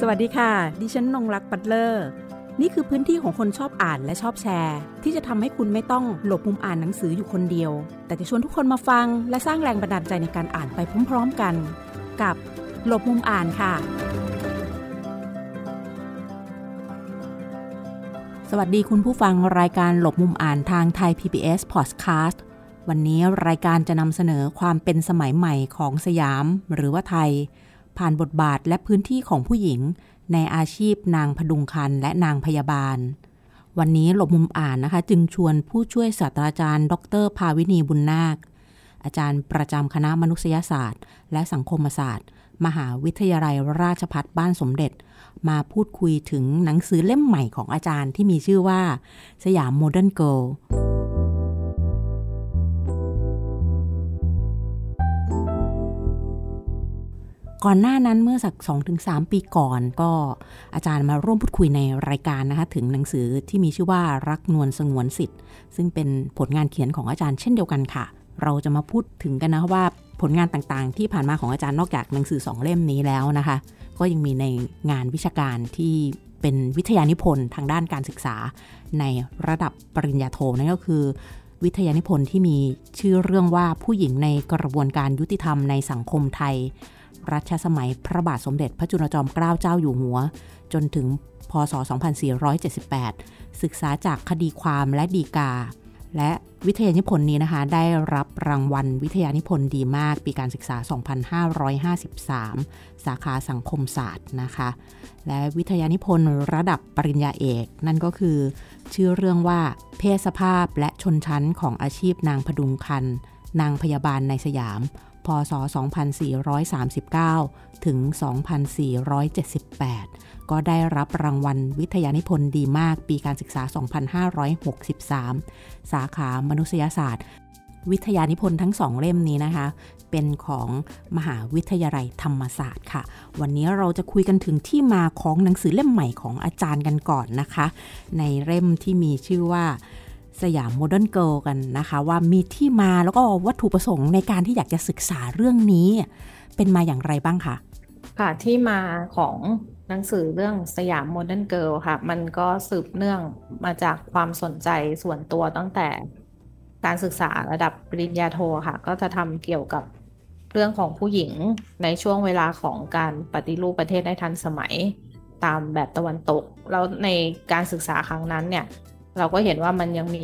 สวัสดีค่ะ ดิฉันนงรักปัตเลอร์ นี่คือพื้นที่ของคนชอบอ่านและชอบแชร์ ที่จะทำให้คุณไม่ต้องหลบมุมอ่านหนังสืออยู่คนเดียว แต่จะชวนทุกคนมาฟัง และสร้างแรงบันดาลใจในการอ่านไปพร้อมๆกัน กับหลบมุมอ่านค่ะ สวัสดีคุณผู้ฟังรายการหลบมุมอ่านทางไทย PBS Podcast วันนี้รายการจะนำเสนอความเป็นสมัยใหม่ของสยาม หรือว่าไทย ผ่านบทบาทและพื้นที่ของผู้หญิง ในอาชีพนางผดุงครรภ์และนางพยาบาล วันนี้หลบมุมอ่านนะคะ จึงชวนผู้ช่วยศาสตราจารย์ ดร ภาวิณีบุนนาค อาจารย์ประจำคณะมนุษยศาสตร์ และสังคมศาสตร์ มหาวิทยาลัยราชภัฏบ้านสมเด็จ มาพูดคุยถึงหนังสือเล่มใหม่ของอาจารย์ที่มีชื่อว่า สยาม Modern Girl ก่อนหน้านั้นเมื่อสัก 2-3 ปีก่อนก็อาจารย์มาร่วมพูดคุยในรายการนะคะถึงหนังสือที่มีชื่อว่ารักนวลสงวนสิทธิ์ ซึ่งเป็นผลงานเขียนของอาจารย์เช่นเดียวกันค่ะ เราจะมาพูดถึงกันนะว่าผลงานต่างๆ ที่ผ่านมาของอาจารย์นอกจากหนังสือสองเล่มนี้แล้วนะคะ ก็ยังมีในงานวิชาการที่เป็นวิทยานิพนธ์ทางด้านการศึกษา ในระดับปริญญาโทนั่นก็คือ วิทยานิพนธ์ที่มีชื่อเรื่องว่าผู้หญิงในกระบวนการยุติธรรมในสังคมไทย รัชสมัยพระบาทสมเด็จพระจุลจอมเกล้าเจ้าอยู่หัว จนถึงพศ 2478 ศึกษาจากคดีความและดีกา และวิทยานิพนธ์นี้นะคะ ได้รับรางวัลวิทยานิพนธ์ดีมากปีการศึกษา 2553 สาขาสังคมศาสตร์นะคะ และวิทยานิพนธ์ระดับปริญญาเอก นั่นก็คือ ชื่อเรื่องว่าเพศสภาพและชนชั้นของอาชีพนางพดุงคันนางพยาบาลในสยาม พศ 2439 ถึง 2478 ก็ได้รับรางวัลวิทยานิพนธ์ดีมากปีการศึกษา 2563 สาขามนุษยศาสตร์ วิทยานิพนธ์ทั้งสองเล่มนี้นะคะ เป็นของมหาวิทยาลัยธรรมศาสตร์ค่ะ วันนี้เราจะคุยกันถึงที่มาของหนังสือเล่มใหม่ของอาจารย์กันก่อนนะคะ ในเล่มที่มีชื่อว่า สยาม Modern Girl กันนะคะ ว่ามีที่มาแล้วก็วัตถุประสงค์ในการที่อยากจะศึกษาเรื่องนี้ เป็นมาอย่างไรบ้างคะค่ะที่มาของหนังสือเรื่องสยาม Modern Girl ค่ะ มันก็สืบเนื่องมาจากความสนใจส่วนตัวตั้งแต่การศึกษาระดับปริญญาโทค่ะ ก็จะทำเกี่ยวกับเรื่องของผู้หญิงในช่วงเวลาของการปฏิรูปประเทศให้ทันสมัยตามแบบตะวันตก แล้วในการศึกษาครั้งนั้นเนี่ย เราก็เห็นว่ามันยังมี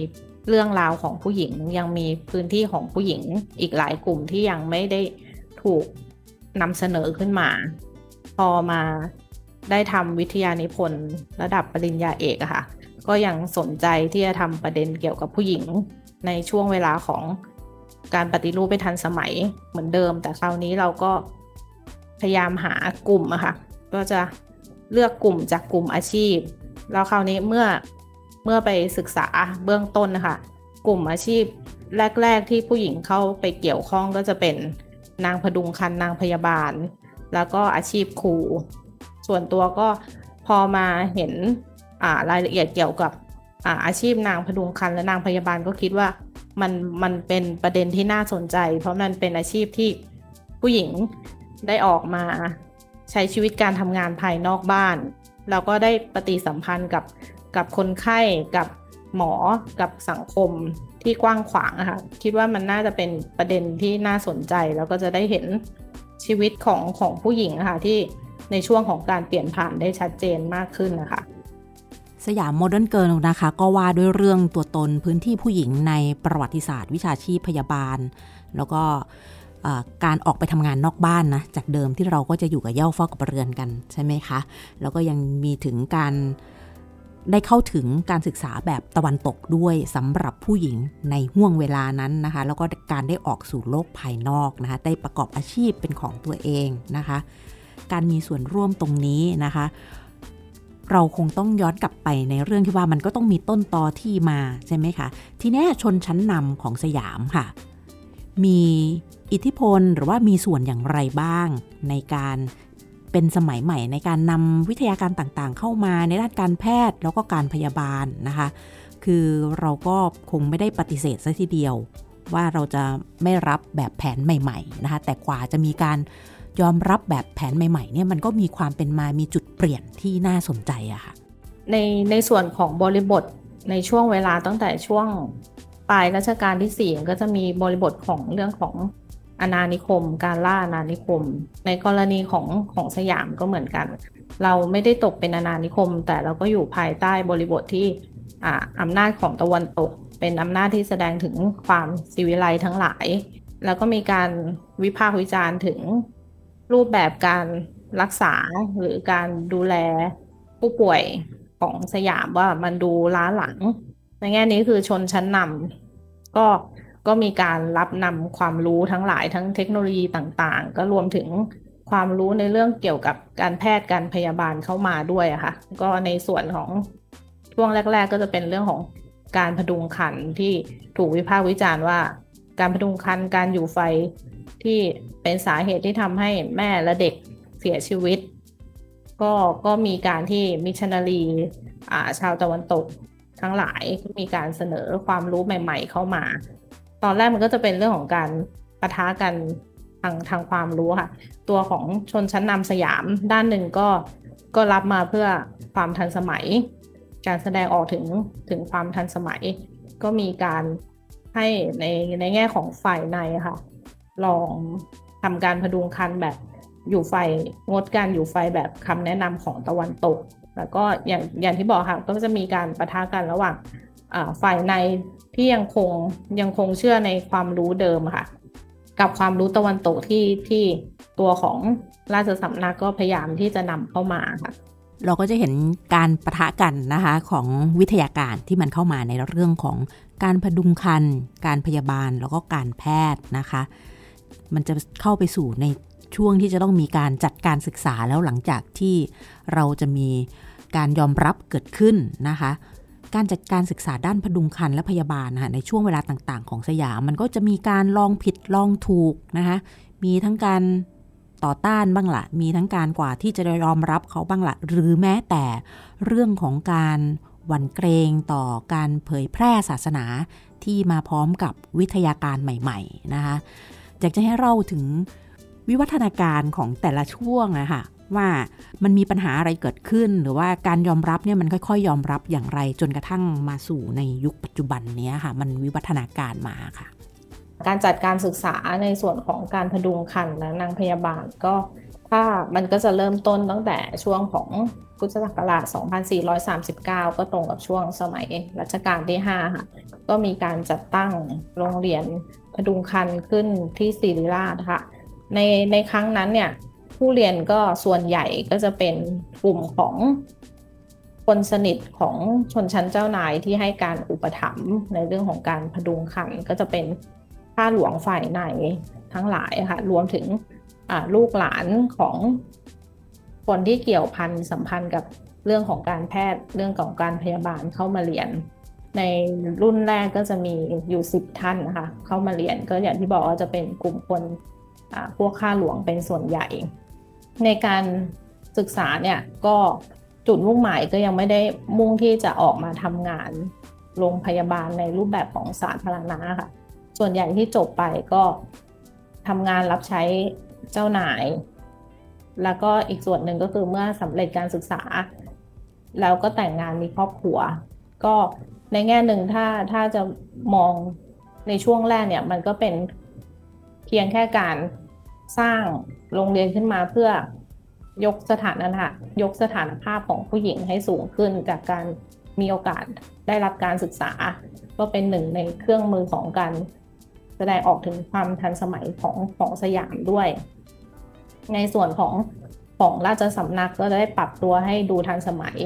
เรื่องราวของผู้หญิง ยังมีพื้นที่ของผู้หญิงอีกหลายกลุ่มที่ยังไม่ได้ถูกนำเสนอขึ้นมา พอมาได้ทำวิทยานิพนธ์ระดับปริญญาเอกอะค่ะ ก็ยังสนใจที่จะทำประเด็นเกี่ยวกับผู้หญิงในช่วงเวลาของการปฏิรูปไปทันสมัยเหมือนเดิม แต่คราวนี้เราก็พยายามหากลุ่มอะค่ะ ก็จะเลือกกลุ่มจากกลุ่มอาชีพ แล้วคราวนี้เมื่อ เมื่อไปศึกษาเบื้องต้นนะคะกลุ่มอาชีพแรก ๆ ที่ผู้หญิงเข้าไปเกี่ยวข้องก็จะเป็นนางพดุงคันนางพยาบาล แล้วก็อาชีพครูส่วนตัวก็พอมาเห็นรายละเอียดเกี่ยวกับอาอาชีพนางพดุงคันและนางพยาบาลก็คิดว่ามันมันเป็นประเด็นที่น่าสนใจ เพราะมันเป็นอาชีพที่ผู้หญิงได้ออกมาใช้ชีวิตการทำงานภายนอกบ้าน แล้วก็ได้ปฏิสัมพันธ์กับ กับคนไข้กับหมอกับสังคมที่กว้างขวางอะค่ะคิดว่ามันน่าจะเป็นประเด็นที่น่าสนใจแล้วก็จะได้เห็นชีวิตของของผู้หญิงอะค่ะที่ในช่วงของการเปลี่ยนผ่านได้ชัดเจนมากขึ้นนะคะสยาม Modern Girl นะคะ ก็ว่าด้วยเรื่องตัวตนพื้นที่ผู้หญิงในประวัติศาสตร์ วิชาชีพพยาบาล แล้วก็การออกไปทำงานนอกบ้านนะ จากเดิมที่เราก็จะอยู่กับเย่าเฝ้ากับเรือนกันใช่ไหมคะ แล้วก็ยังมีถึงการ ได้เข้าถึงการศึกษาแบบตะวันตกด้วยสำหรับผู้หญิงในห่วงเวลานั้นนะคะ แล้วก็การได้ออกสู่โลกภายนอกนะคะ ได้ประกอบอาชีพเป็นของตัวเองนะคะ การมีส่วนร่วมตรงนี้นะคะ เราคงต้องย้อนกลับไปในเรื่องที่ว่ามันก็ต้องมีต้นตอที่มาใช่ไหมคะ ทีนี้ชนชั้นนำของสยามค่ะ มีอิทธิพลหรือว่ามีส่วนอย่างไรบ้างในการ เป็นสมัยใหม่ในการนำวิทยาการต่างๆ เข้ามาในด้านการแพทย์แล้วก็การพยาบาลนะคะ คือเราก็คงไม่ได้ปฏิเสธซะทีเดียว ว่าเราจะไม่รับแบบแผนใหม่ ๆนะคะ แต่กว่าจะมีการยอมรับแบบแผนใหม่ๆเนี่ยมันก็มีความเป็นมามีจุดเปลี่ยนที่น่าสนใจอะค่ะ ในในส่วนของบริบทในช่วงเวลาตั้งแต่ช่วงปลายรัชกาลที่4ก็จะมีบริบทของเรื่องของ อาณานิคม การล่าอาณานิคม ในกรณีของของสยามก็เหมือนกัน เราไม่ได้ตกเป็นอาณานิคม แต่เราก็อยู่ภายใต้บริบทที่อำนาจของตะวันตก เป็นอำนาจที่แสดงถึงความสิวิไลทั้งหลาย แล้วก็มีการวิพากษ์วิจารณ์ถึงรูปแบบการรักษาหรือการดูแลผู้ป่วยของสยามว่ามันดูล้าหลัง ในแง่นี้คือชนชั้นนำก็ ก็มีการรับนำความรู้ทั้งหลายทั้งเทคโนโลยีต่างๆ ก็รวมถึงความรู้ในเรื่องเกี่ยวกับการแพทย์การพยาบาลเข้ามาด้วยอะค่ะ ก็ในส่วนของช่วงแรก ๆ ก็จะเป็นเรื่องของการพดุงคันที่ถูกวิพากษ์วิจารณ์ว่า การพดุงคันการอยู่ไฟที่เป็นสาเหตุที่ทำให้แม่และเด็กเสียชีวิต ก็ก็มีการที่มิชนารีชาวตะวันตกทั้งหลายมีการเสนอความรู้ใหม่ ๆ เข้ามา ตอนแรกมันก็จะเป็นเรื่องของการปะทะกันทางทางความรู้ค่ะ ตัวของชนชั้นนำสยามด้านหนึ่งก็ก็รับมาเพื่อความทันสมัย การแสดงออกถึงถึงความทันสมัย ก็มีการให้ในในแง่ของฝ่ายในค่ะ ลองทำการพดุงคันแบบอยู่ไฟงดการอยู่ไฟแบบคำแนะนำของตะวันตก แล้วก็อย่างอย่างที่บอกค่ะก็จะมีการประทะกันระหว่าง ฝ่ายในที่ยังคงยังคงเชื่อในความรู้เดิมค่ะ กับความรู้ตะวันตกที่ที่ตัวของราชสำนักก็พยายามที่จะนำเข้ามาค่ะเราก็จะเห็นการประทะกันนะคะของวิทยาการที่มันเข้ามาในเรื่องของการพดุงคัน การพยาบาลแล้วก็การแพทย์นะคะ มันจะเข้าไปสู่ในช่วงที่จะต้องมีการจัดการศึกษาแล้วหลังจากที่เราจะมีการยอมรับเกิดขึ้นนะคะ การจัดการศึกษาด้านพดุงคันและพยาบาลนะคะในช่วงเวลาต่างๆ ของสยาม มันก็จะมีการลองผิดลองถูกนะคะมีทั้งการต่อต้านบ้างละมีทั้งการกว่าที่จะยอมรับเขาบ้างละหรือแม้แต่เรื่องของการหวั่นเกรงต่อการเผยแพร่ศาสนาที่มาพร้อมกับวิทยาการใหม่ๆนะคะอยากจะให้เราถึงวิวัฒนาการของแต่ละช่วงนะคะ ว่ามันมีปัญหาอะไรเกิดขึ้น หรือว่าการยอมรับเนี่ยมันค่อย ๆ ยอมรับอย่างไรจนกระทั่งมาสู่ในยุคปัจจุบันนี้ค่ะ มันวิวัฒนาการมาค่ะ การจัดการศึกษาในส่วนของการพดุงคันและนางพยาบาลก็ถ้ามันก็จะเริ่มต้นตั้งแต่ช่วงของพุทธศักราช 2439 ก็ตรงกับช่วงสมัยรัชกาลที่ 5 ค่ะ ก็มีการจัดตั้งโรงเรียนพดุงคันขึ้นที่ศิริราชค่ะ ในในครั้งนั้นเนี่ย ผู้เรียนก็ส่วนใหญ่ก็จะเป็นกลุ่มของคนสนิทของชนชั้นเจ้านายที่ให้การอุปถัมภ์ในเรื่องของการพดุงคันก็จะเป็นข้าหลวงฝ่ายในทั้งหลายค่ะรวมถึงลูกหลานของคนที่เกี่ยวพันสัมพันธ์กับเรื่องของการแพทย์เรื่องของการพยาบาลเข้ามาเรียน ในรุ่นแรกก็จะมีอยู่สิบท่านนะคะเข้ามาเรียนก็อย่างที่บอกว่าจะเป็นกลุ่มคนพวกข้าหลวงเป็นส่วนใหญ่ ในการศึกษาเนี่ยก็จุดมุ่งหมายก็ยังไม่ได้มุ่งที่จะออกมาทำงานโรงพยาบาลในรูปแบบของสาธารณะค่ะ ส่วนใหญ่ที่จบไปก็ทำงานรับใช้เจ้านาย แล้วก็อีกส่วนหนึ่งก็คือเมื่อสำเร็จการศึกษา แล้วก็แต่งงานมีครอบครัว ก็ในแง่หนึ่งถ้าถ้าจะมองในช่วงแรกเนี่ยมันก็เป็นเพียงแค่การสร้าง โรงเรียนขึ้นมาเพื่อยกสถานะยกสถานภาพของผู้หญิงให้สูงขึ้นจากการมีโอกาสได้รับการศึกษา ก็เป็นหนึ่งในเครื่องมือของการแสดงออกถึงความทันสมัยของของสยามด้วย ในส่วนของของราชสำนักก็ได้ปรับตัวให้ดูทันสมัย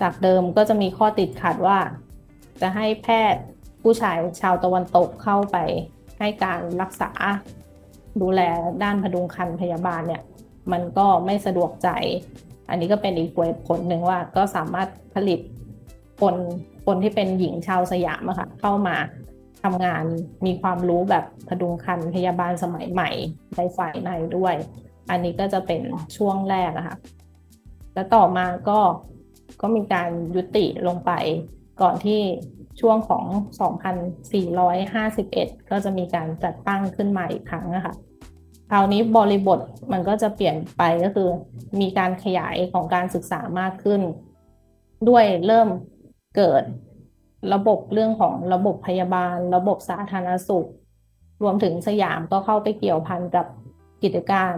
จากเดิมก็จะมีข้อติดขัดว่า จะให้แพทย์ผู้ชายชาวตะวันตกเข้าไปให้การรักษา ดูแลด้านพดุงคันพยาบาลเนี่ย มันก็ไม่สะดวกใจ อันนี้ก็เป็นอีกผลหนึ่งว่าก็สามารถผลิตคนคนที่เป็นหญิงชาวสยามอะค่ะเข้ามาทำงานมีความรู้แบบพดุงคันพยาบาลสมัยใหม่ในฝ่ายในด้วย อันนี้ก็จะเป็นช่วงแรกอะคะแล้วต่อมาก็ก็มีการยุติลงไปก่อนที่ช่วงของ 2451 ก็จะมีการจัดตั้งขึ้นมาอีกครั้งนะคะ คราวนี้บริบทมันก็จะเปลี่ยนไปก็คือ มีการขยายของการศึกษามากขึ้น ด้วยเริ่มเกิดระบบเรื่องของระบบพยาบาล ระบบสาธารณสุข รวมถึงสยามก็เข้าไปเกี่ยวพันกับกิจการ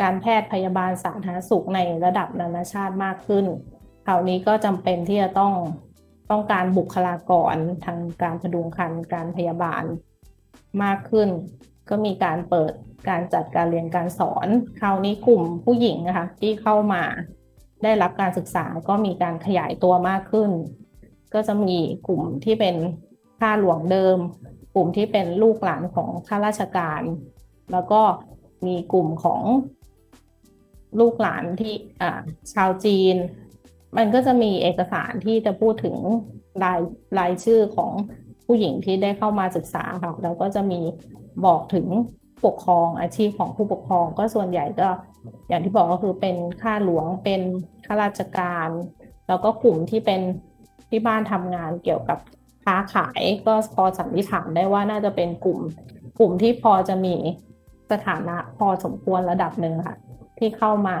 การแพทย์พยาบาลสาธารณสุขในระดับนานาชาติมากขึ้นคราวนี้ก็จำเป็นที่จะต้องต้องการบุคลากรทางการพดุงคันการพยาบาลมากขึ้น ก็มีการเปิดการจัดการเรียนการสอน คราวนี้กลุ่มผู้หญิงนะคะที่เข้ามาได้รับการศึกษาก็มีการขยายตัวมากขึ้น ก็จะมีกลุ่มที่เป็นข้าหลวงเดิม กลุ่มที่เป็นลูกหลานของข้าราชการ แล้วก็มีกลุ่มของลูกหลานที่ชาวจีน มันก็จะมีเอกสารที่จะพูดถึงรายรายชื่อของ ผู้หญิงที่ได้เข้ามาศึกษาค่ะแล้วก็จะมีบอกถึงปกครองอาชีพของผู้ปกครอง ก็ส่วนใหญ่ก็อย่างที่บอกก็คือเป็นข้าหลวงเป็นข้าราชการ แล้วก็กลุ่มที่เป็นที่บ้านทำงานเกี่ยวกับค้าขายก็พอสันนิษฐานได้ว่าน่าจะเป็นกลุ่ม กลุ่มที่พอจะมีสถานะพอสมควรระดับหนึ่งค่ะ ที่เข้ามา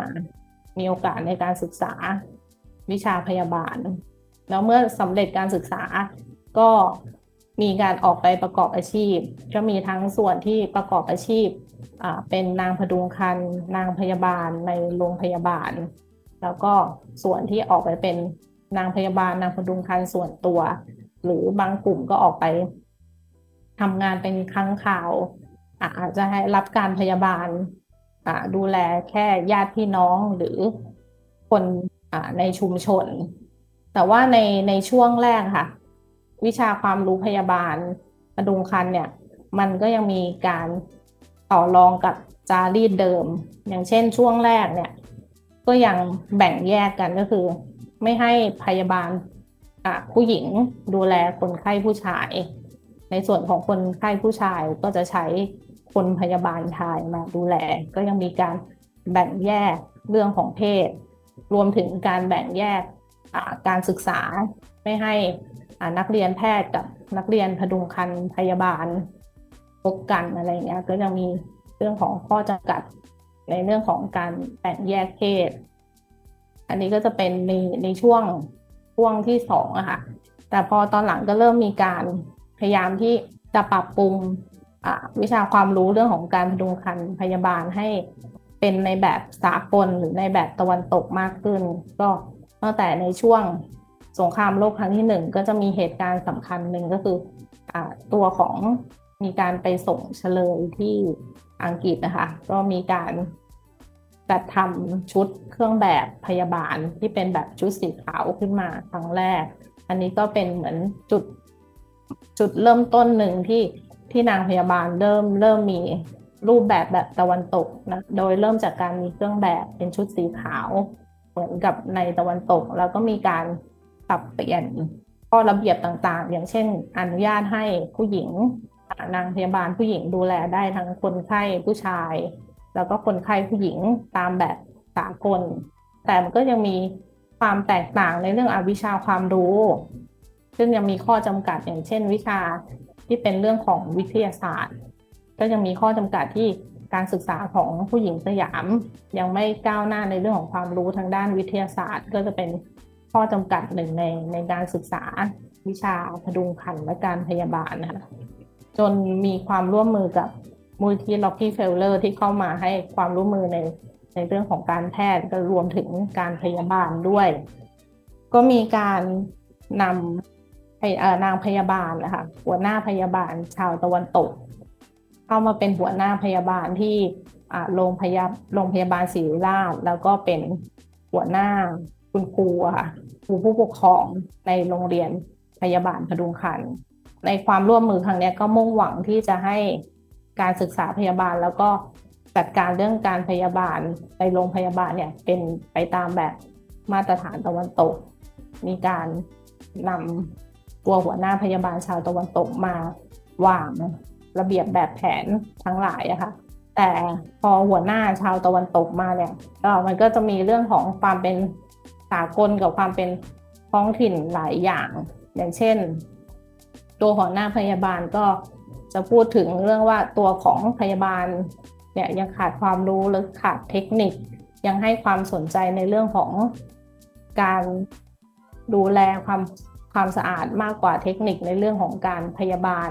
มีโอกาสในการศึกษาวิชาพยาบาล แล้วเมื่อสำเร็จการศึกษาก็ มีการออกไปประกอบอาชีพ ก็มีทั้งส่วนที่ประกอบอาชีพเป็นนางพดุงคันนางพยาบาลในโรงพยาบาล แล้วก็ส่วนที่ออกไปเป็นนางพยาบาลนางพดุงคันส่วนตัว หรือบางกลุ่มก็ออกไปทำงานเป็นครั้งข่าวอาจจะให้รับการพยาบาลดูแลแค่ญาติพี่น้องหรือคนในชุมชน แต่ว่าในในช่วงแรกค่ะ วิชาความรู้พยาบาลกระดุงคันเนี่ย มันก็ยังมีการต่อรองกับจารีตเดิม อย่างเช่นช่วงแรกเนี่ย ก็ยังแบ่งแยกกันก็คือ ไม่ให้พยาบาลผู้หญิงดูแลคนไข้ผู้ชาย ในส่วนของคนไข้ผู้ชายก็จะใช้คนพยาบาลชายมาดูแล ก็ยังมีการแบ่งแยกเรื่องของเพศ รวมถึงการแบ่งแยกการศึกษาไม่ให้ นักเรียนแพทย์กับนักเรียนพดุงคันพยาบาลพบกันอะไรเงี้ยก็จะมีเรื่องของข้อจำกัดในเรื่องของการแบ่งแยกเพศ อันนี้ก็จะเป็นในในช่วงช่วงที่สองอะค่ะ แต่พอตอนหลังก็เริ่มมีการพยายามที่จะปรับปรุงวิชาความรู้เรื่องของการพดุงคันพยาบาลให้เป็นในแบบสากลหรือในแบบตะวันตกมากขึ้น ก็ตั้งแต่ในช่วง สงครามโลกครั้งที่หนึ่งก็จะมีเหตุการณ์สำคัญหนึ่งก็คืออตัวของมีการไปส่งเฉลยที่อังกฤษนะคะ ก็มีการจัดทำชุดเครื่องแบบพยาบาลที่เป็นแบบชุดสีขาวขึ้นมาครั้งแรก อันนี้ก็เป็นเหมือนจุดจุดเริ่มต้นหนึ่งที่ที่นางพยาบาลเริ่มเริ่มมีรูปแบบแบบตะวันตกนะ โดยเริ่มจากการมีเครื่องแบบเป็นชุดสีขาว เหมือนกับในตะวันตก แล้วก็มีการ ปรับเปลี่ยนข้อระเบียบต่างๆ อย่างเช่น อนุญาตให้ผู้หญิงนางพยาบาลผู้หญิงดูแลได้ทั้งคนไข้ผู้ชาย แล้วก็คนไข้ผู้หญิงตามแบบสากล แต่มันก็ยังมีความแตกต่างในเรื่องอวิชาความรู้ ซึ่งยังมีข้อจำกัดอย่างเช่น วิชาที่เป็นเรื่องของวิทยาศาสตร์ ก็ยังมีข้อจำกัดที่การศึกษาของผู้หญิงสยาม ยังไม่ก้าวหน้าในเรื่องของความรู้ทางด้านวิทยาศาสตร์ ก็จะเป็น ข้อจำกัดหนึ่งในในการศึกษาวิชาผดุงครรภ์และการพยาบาลนะคะจนมีความร่วมมือกับมูลนิธิร็อกกี้เฟลเลอร์ที่เข้ามาให้ความร่วมมือในในเรื่องของการแพทย์ก็รวมถึงการพยาบาลด้วย ก็มีการนำนางพยาบาลนะคะหัวหน้าพยาบาลชาวตะวันตก เข้ามาเป็นหัวหน้าพยาบาลที่โรงพยาโรงพยาบาลศิริราชแล้วก็เป็นหัวหน้า คุณครูค่ะครูผู้ปกครองในโรงเรียนพยาบาลพดุงคันในความร่วมมือครั้งนี้ก็มุ่งหวังที่จะให้การศึกษาพยาบาลแล้วก็จัดการเรื่องการพยาบาลในโรงพยาบาลเนี่ยเป็นไปตามแบบมาตรฐานตะวันตก มีการนำตัวหัวหน้าพยาบาลชาวตะวันตกมาวางระเบียบแบบแผนทั้งหลายอะค่ะ แต่พอหัวหน้าชาวตะวันตกมาเนี่ยก็มันก็จะมีเรื่องของความเป็น สากลกับความเป็นท้องถิ่นหลายอย่าง อย่างเช่น ตัวหัวหน้าพยาบาลก็จะพูดถึงเรื่องว่าตัวของพยาบาลเนี่ยยังขาดความรู้หรือขาดเทคนิค ยังให้ความสนใจในเรื่องของการดูแลความความสะอาดมากกว่าเทคนิคในเรื่องของการพยาบาล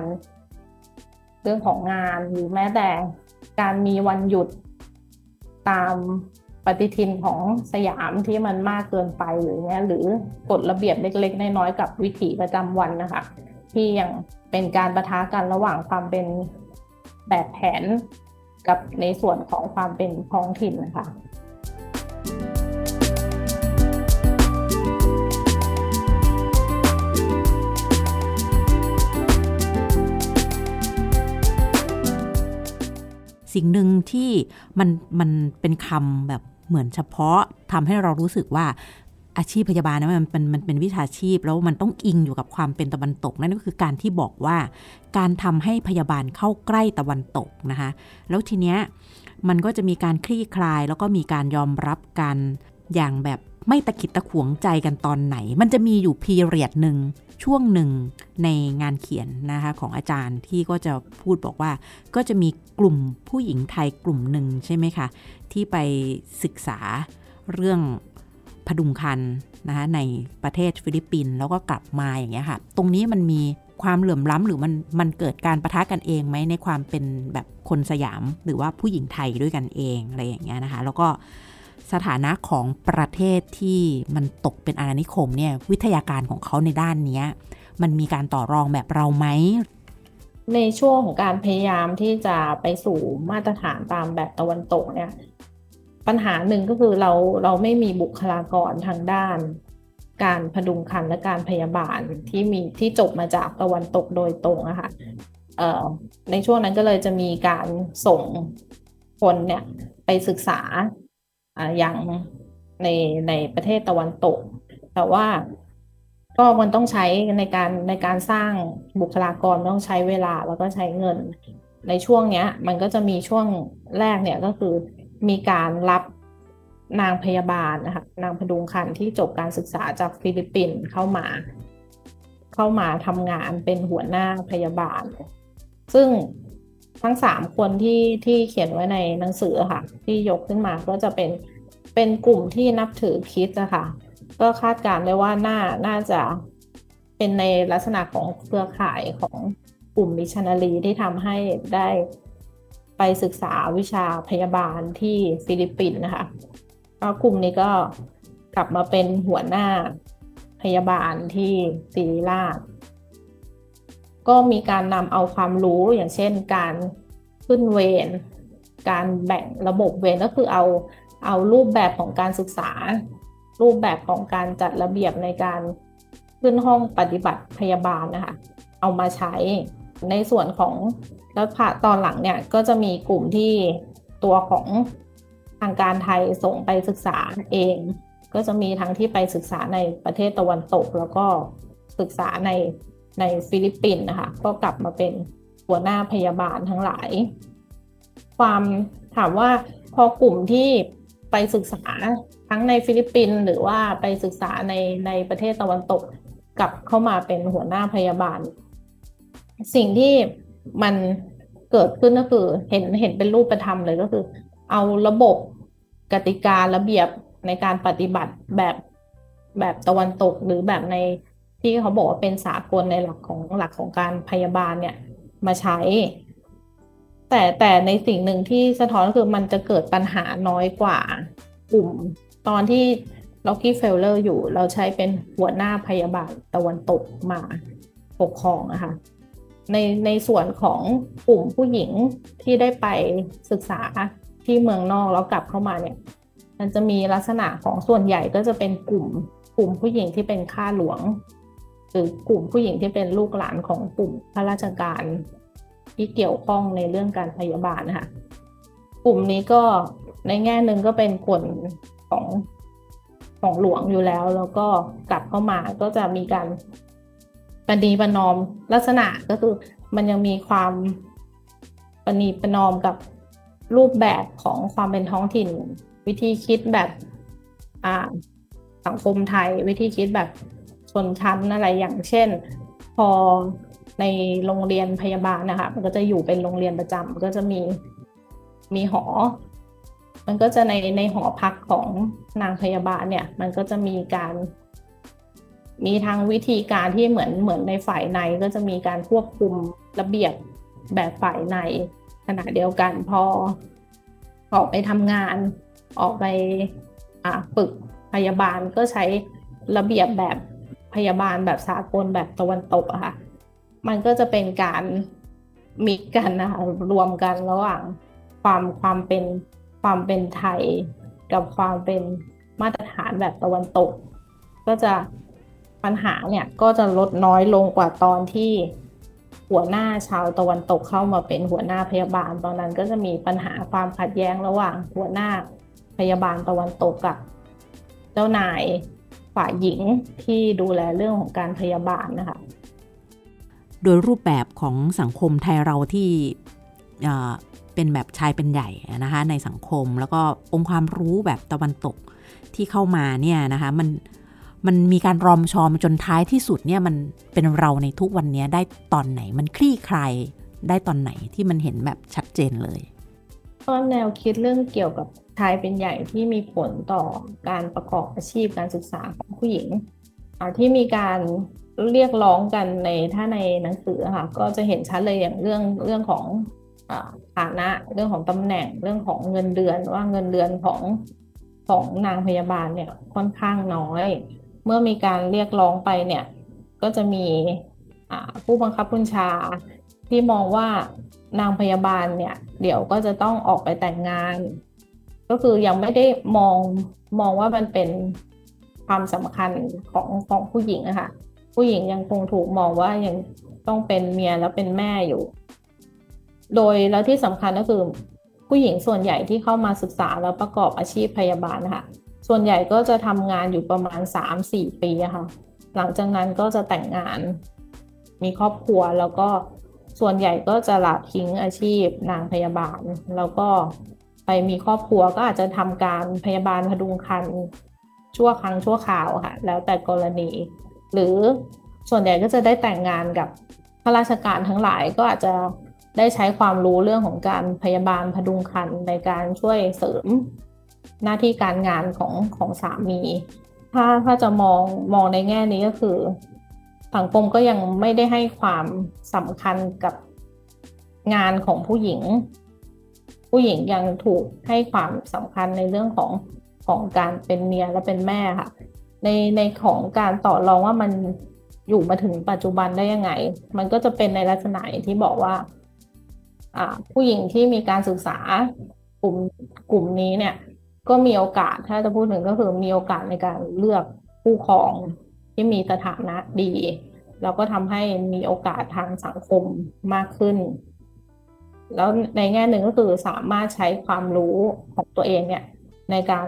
เรื่องของงานหรือแม้แต่การมีวันหยุดตาม ปฏิทินของสยามที่มันมากเกินไปหรือเนี้ยหรือกฎระเบียบเล็กๆน้อยๆกับวิถีประจำวันนะคะที่ยังเป็นการประทะกันระหว่างความเป็นแบบแผนกับในส่วนของความเป็นท้องถิ่นนะคะสิ่งหนึ่งที่มันมันเป็นคำแบบ เหมือนเฉพาะทำให้เรารู้สึกว่าอาชีพพยาบาลนะมันเป็นมันเป็นวิชาชีพแล้วมันต้องอิงอยู่กับความเป็นตะวันตก นั่นก็คือการที่บอกว่า การทำให้พยาบาลเข้าใกล้ตะวันตกนะคะ แล้วทีเนี้ยมันก็จะมีการคลี่คลายแล้วก็มีการยอมรับกัน อย่างแบบไม่ตะขิดตะขวงใจกันตอนไหน มันจะมีอยู่พีเรียดหนึ่งช่วงหนึ่งในงานเขียนนะคะของอาจารย์ที่ก็จะพูดบอกว่า ก็จะมีกลุ่มผู้หญิงไทยกลุ่มหนึ่งใช่ไหมคะที่ไปศึกษาเรื่องผดุงครรภ์นะคะในประเทศฟิลิปปินส์แล้วก็กลับมาอย่างเงี้ยค่ะ ตรงนี้มันมีความเหลื่อมล้ำหรือมันมันเกิดการปะทะกันเองไหมในความเป็นแบบคนสยามหรือว่าผู้หญิงไทยด้วยกันเองอะไรอย่างเงี้ยนะคะ แล้วก็ สถานะของประเทศที่มันตกเป็นอาณานิคมเนี่ยวิทยาการของเขาในด้านนี้มันมีการต่อรองแบบเราไหมในช่วงของการพยายามที่จะไปสู่มาตรฐานตามแบบตะวันตกเนี่ย ปัญหาหนึ่งก็คือเราเราไม่มีบุคลากรทางด้าน การพดุงคันและการพยาบาลที่มีที่จบมาจากตะวันตกโดยตรงอะคะ่ะในช่วงนั้นก็เลยจะมีการส่งคนเนี่ยไปศึกษา อย่างในในประเทศตะวันตก แต่ว่าก็มันต้องใช้ในการในการสร้างบุคลากรต้องใช้เวลาแล้วก็ใช้เงิน ในช่วงเนี้ย มันก็จะมีช่วงแรกเนี่ยก็คือมีการรับนางพยาบาลนะคะนางพดุงคันที่จบการศึกษาจากฟิลิปปินส์เข้ามา เข้ามาทำงานเป็นหัวหน้าพยาบาล ซึ่ง ทั้งสามคนที่ที่เขียนไว้ในหนังสือค่ะ ที่ยกขึ้นมาก็จะเป็นเป็นกลุ่มที่นับถือคริสต์อะค่ะก็คาดการณ์ได้ว่าน่าน่าจะเป็นในลักษณะของเครือข่ายของกลุ่มมิชชันนารีที่ทำให้ได้ไปศึกษาวิชาพยาบาลที่ฟิลิปปินส์นะคะก็กลุ่มนี้ก็กลับมาเป็นหัวหน้าพยาบาลที่ศิริราช ก็มีการนำเอาความรู้อย่างเช่นการขึ้นเวรการแบ่งระบบเวรก็คือเอาเอารูปแบบของการศึกษา รูปแบบของการจัดระเบียบในการขึ้นห้องปฏิบัติพยาบาลนะคะเอามาใช้ในส่วนของแล้วผ่าตอนหลังเนี่ยก็จะมีกลุ่มที่ตัวของทางการไทยส่งไปศึกษาเอง ก็จะมีทั้งที่ไปศึกษาในประเทศตะวันตก แล้วก็ศึกษาใน ในฟิลิปปินส์นะคะ ก็กลับมาเป็นหัวหน้าพยาบาลทั้งหลาย ความถามว่าพอกลุ่มที่ไปศึกษาทั้งในฟิลิปปินส์หรือว่าไปศึกษาในในประเทศตะวันตกกลับเข้ามาเป็นหัวหน้าพยาบาล สิ่งที่มันเกิดขึ้นก็คือเห็นเห็นเป็นรูปธรรมเลยก็คือ เอาระบบกติการะเบียบในการปฏิบัติแบบแบบตะวันตกหรือแบบใน ที่เขาบอกว่าเป็นสากลในหลักของหลักของการพยาบาลเนี่ยมาใช้ แต่แต่ในสิ่งหนึ่งที่สะท้อนก็คือมันจะเกิดปัญหาน้อยกว่ากลุ่ม ตอนที่ร็อกกี้เฟลเลอร์อยู่เราใช้เป็นหัวหน้าพยาบาลตะวันตกมาปกครองอะคะในในส่วนของกลุ่มผู้หญิงที่ได้ไปศึกษาที่เมืองนอกแล้วกลับเข้ามาเนี่ย มันจะมีลักษณะของส่วนใหญ่ก็จะเป็นกลุ่มกลุ่มผู้หญิงที่เป็นข้าหลวง หรือกลุ่มผู้หญิงที่เป็นลูกหลานของกลุ่มข้าราชการที่เกี่ยวข้องในเรื่องการพยาบาลนะคะกลุ่มนี้ก็ในแง่หนึ่งก็เป็นกลุ่มของของหลวงอยู่แล้ว แล้วก็กลับเข้ามาก็จะมีการปณีประนอมลักษณะก็คือมันยังมีความปณีประนอมกับรูปแบบของความเป็นท้องถิ่น วิธีคิดแบบสังคมไทย วิธีคิดแบบ ชนชั้นอะไรอย่างเช่น พอในโรงเรียนพยาบาลนะคะ มันก็จะอยู่เป็นโรงเรียนประจำก็จะมีมีหอ มันก็จะในในหอพักของนางพยาบาลเนี่ย มันก็จะมีการมีทางวิธีการที่เหมือนเหมือนในฝ่ายในก็จะมีการควบคุมระเบียบแบบฝ่ายในขณะเดียวกันพอออกไปทำงาน ออกไปฝึกพยาบาลก็ใช้ระเบียบแบบ พยาบาลแบบสากลแบบตะวันตกอะค่ะ มันก็จะเป็นการมิกกันนะคะรวมกันระหว่างความความเป็นความเป็นไทย กับความเป็นมาตรฐานแบบตะวันตก ก็จะปัญหาเนี่ยก็จะลดน้อยลงกว่าตอนที่หัวหน้าชาวตะวันตกเข้ามาเป็นหัวหน้าพยาบาล ตอนนั้นก็จะมีปัญหาความขัดแย้งระหว่างหัวหน้าพยาบาลตะวันตกกับ เจ้านาย ฝ่ายหญิงที่ดูแลเรื่องของการพยาบาลนะคะ โดยรูปแบบของสังคมไทยเราที่เป็นแบบชายเป็นใหญ่นะคะในสังคมแล้วก็องค์ความรู้แบบตะวันตกที่เข้ามาเนี่ยนะคะมันมันมีการรอมชอมจนท้ายที่สุดเนี่ยมันเป็นเราในทุกวันนี้ได้ตอนไหน มันคลี่คลายได้ตอนไหนที่มันเห็นแบบชัดเจนเลย ก็แนวคิดเรื่องเกี่ยวกับชายเป็นใหญ่ที่มีผลต่อการประกอบอาชีพการศึกษาของผู้หญิงที่มีการเรียกร้องกันในถ้าในหนังสือค่ะก็จะเห็นชัดเลยอย่างเรื่องเรื่องของฐานะเรื่องของตำแหน่งเรื่องของเงินเดือนว่าเงินเดือนของของนางพยาบาลเนี่ยค่อนข้างน้อย เมื่อมีการเรียกร้องไปเนี่ยก็จะมีผู้บังคับบัญชา ที่มองว่านางพยาบาลเนี่ย เดี๋ยวก็จะต้องออกไปแต่งงาน ก็คือยังไม่ได้มองมองว่ามันเป็นความสำคัญของของผู้หญิงอะค่ะผู้หญิงยังคงถูกมองว่ายังต้องเป็นเมียแล้วเป็นแม่อยู่ โดยแล้วที่สำคัญก็คือ ผู้หญิงส่วนใหญ่ที่เข้ามาศึกษาแล้วประกอบอาชีพพยาบาลนะคะส่วนใหญ่ก็จะทำงานอยู่ประมาณ 3-4 ปีอะค่ะหลังจากนั้นก็จะแต่งงาน มีครอบครัวแล้วก็ ส่วนใหญ่ก็จะละทิ้งอาชีพนางพยาบาล แล้วก็ไปมีครอบครัวก็อาจจะทำการพยาบาลพดุงคันชั่วครั้งชั่วคราวค่ะ แล้วแต่กรณี หรือส่วนใหญ่ก็จะได้แต่งงานกับข้าราชการทั้งหลายก็อาจจะได้ใช้ความรู้เรื่องของการพยาบาลพดุงคันในการช่วยเสริมหน้าที่การงานของของสามี ถ้าถ้าจะมองมองในแง่นี้ก็คือ สังคมก็ยังไม่ได้ให้ความสำคัญกับงานของผู้หญิง ผู้หญิงยังถูกให้ความสำคัญในเรื่องของของการเป็นเมียและเป็นแม่ค่ะ ในในของการต่อรองว่ามันอยู่มาถึงปัจจุบันได้ยังไง มันก็จะเป็นในลักษณะที่บอกว่า ผู้หญิงที่มีการศึกษากลุ่มกลุ่มนี้เนี่ย ก็มีโอกาสถ้าจะพูดถึงก็คือมีโอกาสในการเลือกผู้ครอง ที่มีสถานะดีแล้วก็ทำให้มีโอกาสทางสังคมมากขึ้น แล้วในแง่หนึ่งก็คือสามารถใช้ความรู้ของตัวเองเนี่ยในการ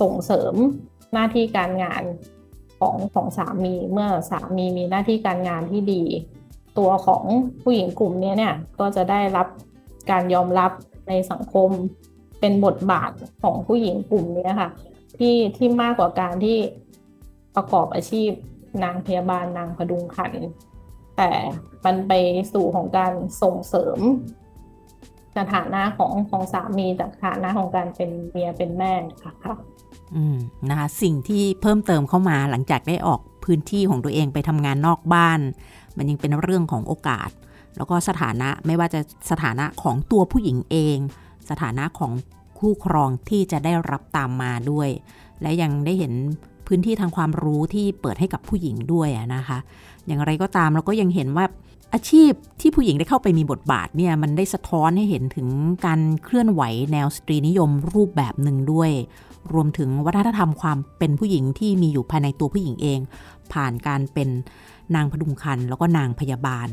ส่งเสริมหน้าที่การงานของของสามีเมื่อสามีมีหน้าที่การงานที่ดี ตัวของผู้หญิงกลุ่มนี้เนี่ยก็จะได้รับการยอมรับในสังคมเป็นบทบาทของผู้หญิงกลุ่มนี้ค่ะที่ที่มากกว่าการที่ ประกอบอาชีพนางพยาบาลนางพดุงคัน แต่มันไปสู่ของการส่งเสริมสถานะของของสามีจากฐานะของการเป็นเมียเป็นแม่ค่ะอืมนะคะสิ่งที่เพิ่มเติมเข้ามาหลังจากได้ออกพื้นที่ของตัวเองไปทำงานนอกบ้าน มันยังเป็นเรื่องของโอกาส แล้วก็สถานะไม่ว่าจะสถานะของตัวผู้หญิงเอง สถานะของคู่ครองที่จะได้รับตามมาด้วย และยังได้เห็น พื้นที่ทางความรู้ที่เปิดให้กับผู้หญิงด้วยนะคะ อย่างไรก็ตามเราก็ยังเห็นว่าอาชีพที่ผู้หญิงได้เข้าไปมีบทบาทเนี่ยมันได้สะท้อนให้เห็นถึงการเคลื่อนไหวแนวสตรีนิยมรูปแบบหนึ่งด้วย รวมถึงวัฒนธรรมความเป็นผู้หญิงที่มีอยู่ภายในตัวผู้หญิงเอง ผ่านการเป็นนางผดุงครรภ์แล้วก็นางพยาบาล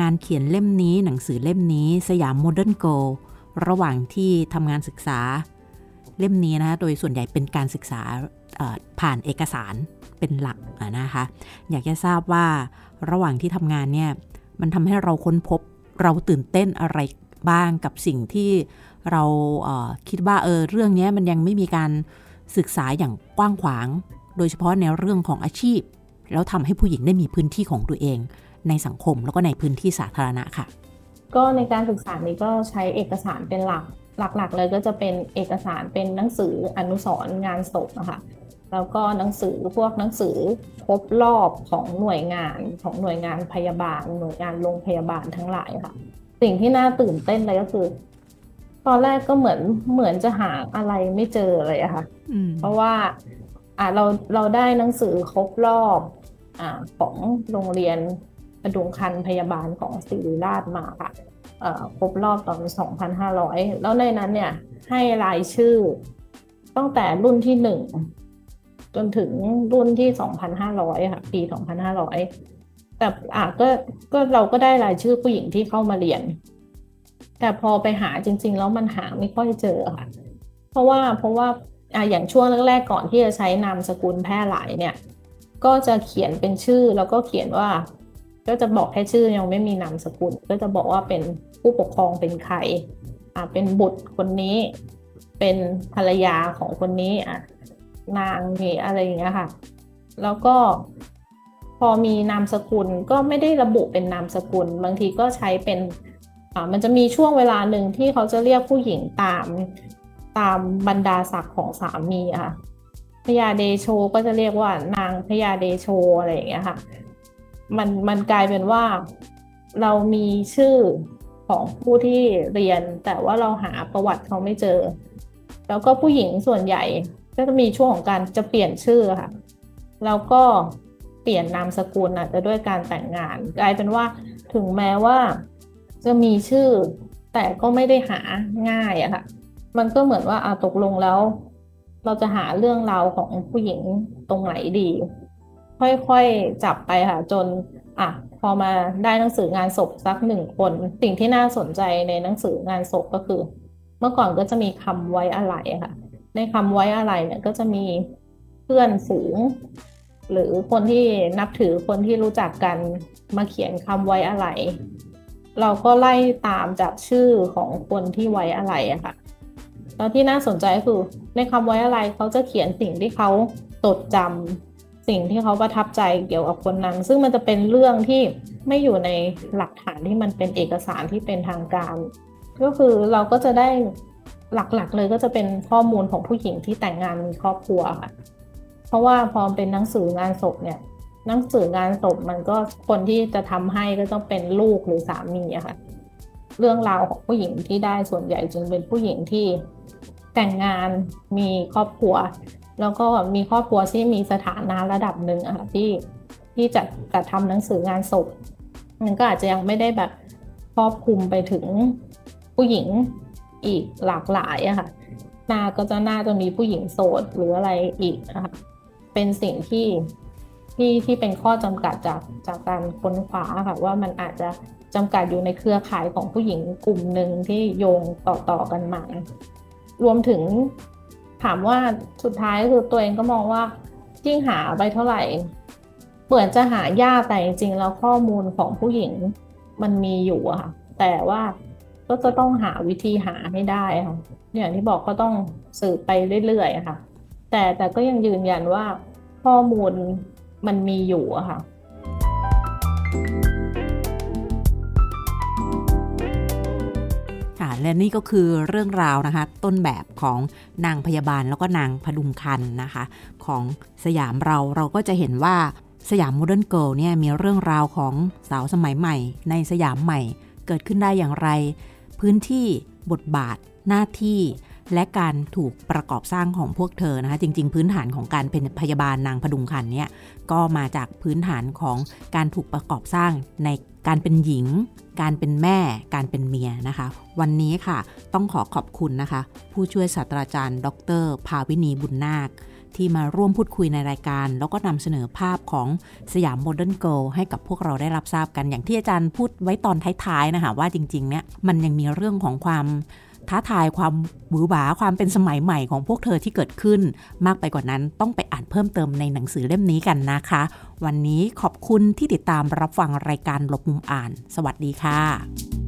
งานเขียนเล่มนี้หนังสือเล่มนี้สยาม modern girl ระหว่างที่ทำงานศึกษา เล่มนี้นะโดยส่วนใหญ่เป็นการศึกษา ผ่านเอกสารเป็นหลักนะคะ อยากจะทราบว่าระหว่างที่ทำงานเนี่ยมันทำให้เราค้นพบเราตื่นเต้นอะไรบ้างกับสิ่งที่เราคิดว่าเออเรื่องนี้มันยังไม่มีการศึกษาอย่างกว้างขวาง โดยเฉพาะในเรื่องของอาชีพ แล้วทำให้ผู้หญิงได้มีพื้นที่ของตัวเอง ในสังคมแล้วก็ในพื้นที่สาธารณะค่ะ ก็ในการศึกษานี้ก็ใช้เอกสารเป็นหลักหลักๆเลยก็จะเป็นเอกสารเป็นหนังสืออนุสรงานศพนะคะ แล้วก็หนังสือพวกหนังสือครบรอบของหน่วยงานของหน่วยงานพยาบาล หน่วยงานโรงพยาบาลทั้งหลายค่ะ สิ่งที่น่าตื่นเต้นเลยก็คือ ตอนแรกก็เหมือนเหมือนจะหาอะไรไม่เจอเลยอะค่ะเพราะว่า อ่าเราเราได้หนังสือครบรอบอ่าของโรงเรียนประดุงคันพยาบาลของศิริราชมาค่ะครบรอบตอน 2,500 แล้วในนั้นเนี่ยให้รายชื่อตั้งแต่รุ่นที่หนึ่ง จนถึงรุ่นที่2,500ค่ะ ปี2,500แต่อะก็ก็เราก็ได้รายชื่อผู้หญิงที่เข้ามาเรียน แต่พอไปหาจริง ๆ แล้วมันหาไม่ค่อยเจอค่ะ เพราะว่าเพราะว่าอะอย่างช่วงแรกๆก่อนที่จะใช้นามสกุลแพร่หลายเนี่ย ก็จะเขียนเป็นชื่อแล้วก็เขียนว่า ก็จะบอกแค่ชื่อยังไม่มีนามสกุล ก็จะบอกว่าเป็นผู้ปกครองเป็นใครอะเป็นบุตรคนนี้ เป็นภรรยาของคนนี้อะ นางมีอะไรอย่างเงี้ยค่ะ แล้วก็พอมีนามสกุลก็ไม่ได้ระบุเป็นนามสกุล บางทีก็ใช้เป็นอ่ามันจะมีช่วงเวลาหนึ่งที่เขาจะเรียกผู้หญิงตามตามบรรดาศักดิ์ของสามีอะพญาเดโชก็จะเรียกว่านางพญาเดโชอะไรอย่างเงี้ยค่ะ มันมันกลายเป็นว่าเรามีชื่อของผู้ที่เรียน แต่ว่าเราหาประวัติเขาไม่เจอ แล้วก็ผู้หญิงส่วนใหญ่ ก็จะมีช่วงของการจะเปลี่ยนชื่อค่ะแล้วก็เปลี่ยนนามสกุลอาจจะด้วยการแต่งงาน กลายเป็นว่าถึงแม้ว่าจะมีชื่อ แต่ก็ไม่ได้หาง่ายอะค่ะ มันก็เหมือนว่าอาตกลงแล้ว เราจะหาเรื่องราวของผู้หญิงตรงไหนดี ค่อยๆจับไปค่ะ จนอะพอมาได้หนังสืองานศพสักหนึ่งคน สิ่งที่น่าสนใจในหนังสืองานศพก็คือ เมื่อก่อนก็จะมีคำไว้อะไรค่ะ ในคำไว้อะไรเนี่ยก็จะมีเพื่อนฝูง หรือคนที่นับถือคนที่รู้จักกันมาเขียนคำไว้อะไร เราก็ไล่ตามจากชื่อของคนที่ไว้อะไรอะค่ะแล้วที่น่าสนใจคือในคำไว้อะไรเขาจะเขียนสิ่งที่เขาจดจำสิ่งที่เขาประทับใจเกี่ยวกับคนนั้น ซึ่งมันจะเป็นเรื่องที่ไม่อยู่ในหลักฐานที่มันเป็นเอกสารที่เป็นทางการ ก็คือเราก็จะได้ หลักๆ เลยก็จะเป็นข้อมูลของผู้หญิงที่แต่งงานมีครอบครัวค่ะ เพราะว่าพอเป็นหนังสืองานศพเนี่ยหนังสืองานศพมันก็คนที่จะทำให้ก็ต้องเป็นลูกหรือสามีอะค่ะ เรื่องราวของผู้หญิงที่ได้ส่วนใหญ่จึงเป็นผู้หญิงที่แต่งงานมีครอบครัว แล้วก็มีครอบครัวที่มีสถานะระดับหนึ่งอะค่ะที่ที่จะจัดทำหนังสืองานศพมันก็อาจจะยังไม่ได้แบบครอบคลุมไปถึงผู้หญิง อีกหลากหลายอะค่ะนาก็จะน่าจะมีผู้หญิงโสดหรืออะไรอีกนะคะเป็นสิ่งที่ที่ที่เป็นข้อจำกัดจากจากการค้นคว้าค่ะว่ามันอาจจะจำกัดอยู่ในเครือข่ายของผู้หญิงกลุ่มหนึ่งที่โยงต่อต่อกันมารวมถึงถามว่าสุดท้ายคือตัวเองก็มองว่ายิ่งหาไปเท่าไหร่เหมือนจะหายากแต่จริงๆแล้วข้อมูลของผู้หญิงมันมีอยู่อะค่ะแต่ว่า ก็จะต้องหาวิธีหาให้ได้ค่ะอย่างที่บอกก็ต้องสืบไปเรื่อยๆค่ะ แต่แต่ก็ยังยืนยันว่าข้อมูลมันมีอยู่ค่ะ ค่ะ และนี่ก็คือเรื่องราวนะคะ ต้นแบบของนางพยาบาลแล้วก็นางผดุงครรภ์นะคะ ของสยามเราเราก็จะเห็นว่าสยาม modern girl เนี่ยมีเรื่องราวของสาวสมัยใหม่ ในสยามใหม่เกิดขึ้นได้อย่างไร พื้นที่บทบาทหน้าที่และการถูกประกอบสร้างของพวกเธอนะคะจริง ๆ พื้นฐานของการเป็นพยาบาลนางผดุงครรภ์เนี่ยก็มาจากพื้นฐานของการถูกประกอบสร้างในการเป็นหญิง การเป็นแม่ การเป็นเมียนะคะ วันนี้ค่ะต้องขอขอบคุณนะคะ ผู้ช่วยศาสตราจารย์ ดร ภาวินีบุนนาค ที่มาร่วมพูดคุยในรายการ แล้วก็นำเสนอภาพของสยาม modern girl ให้กับพวกเราได้รับทราบกันอย่างที่อาจารย์พูดไว้ตอนท้ายๆนะคะว่าจริงๆเนี่ยมันยังมีเรื่องของความท้าทายความหวือหวาความเป็นสมัยใหม่ของพวกเธอที่เกิดขึ้น มากไปกว่านั้นต้องไปอ่านเพิ่มเติมในหนังสือเล่มนี้กันนะคะ วันนี้ขอบคุณที่ติดตามรับฟังรายการหลบมุมอ่าน สวัสดีค่ะ